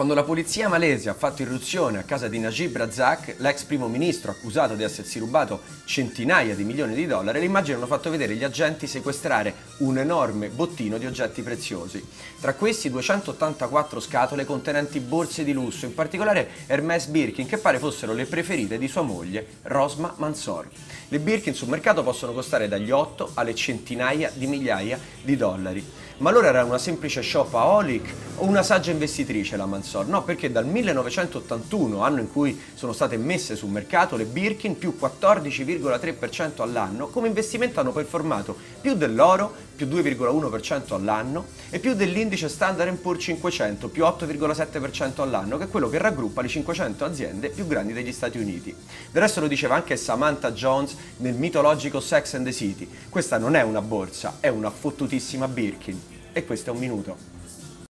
Quando la polizia malese ha fatto irruzione a casa di Najib Razak, l'ex primo ministro accusato di essersi rubato centinaia di milioni di dollari, le immagini hanno fatto vedere gli agenti sequestrare un enorme bottino di oggetti preziosi. Tra questi 284 scatole contenenti borse di lusso, in particolare Hermes Birkin, che pare fossero le preferite di sua moglie, Rosma Mansour. Le Birkin sul mercato possono costare dagli 8 alle centinaia di migliaia di dollari. Ma allora era una semplice shopaholic o una saggia investitrice la Mansour? No, perché dal 1981, anno in cui sono state messe sul mercato, le Birkin più 14,3% all'anno, come investimento hanno performato più dell'oro, più 2,1% all'anno, e più dell'indice Standard Poor's 500, più 8,7% all'anno, che è quello che raggruppa le 500 aziende più grandi degli Stati Uniti. Del resto lo diceva anche Samantha Jones nel mitologico Sex and the City. Questa non è una borsa, è una fottutissima Birkin. E questo è un minuto.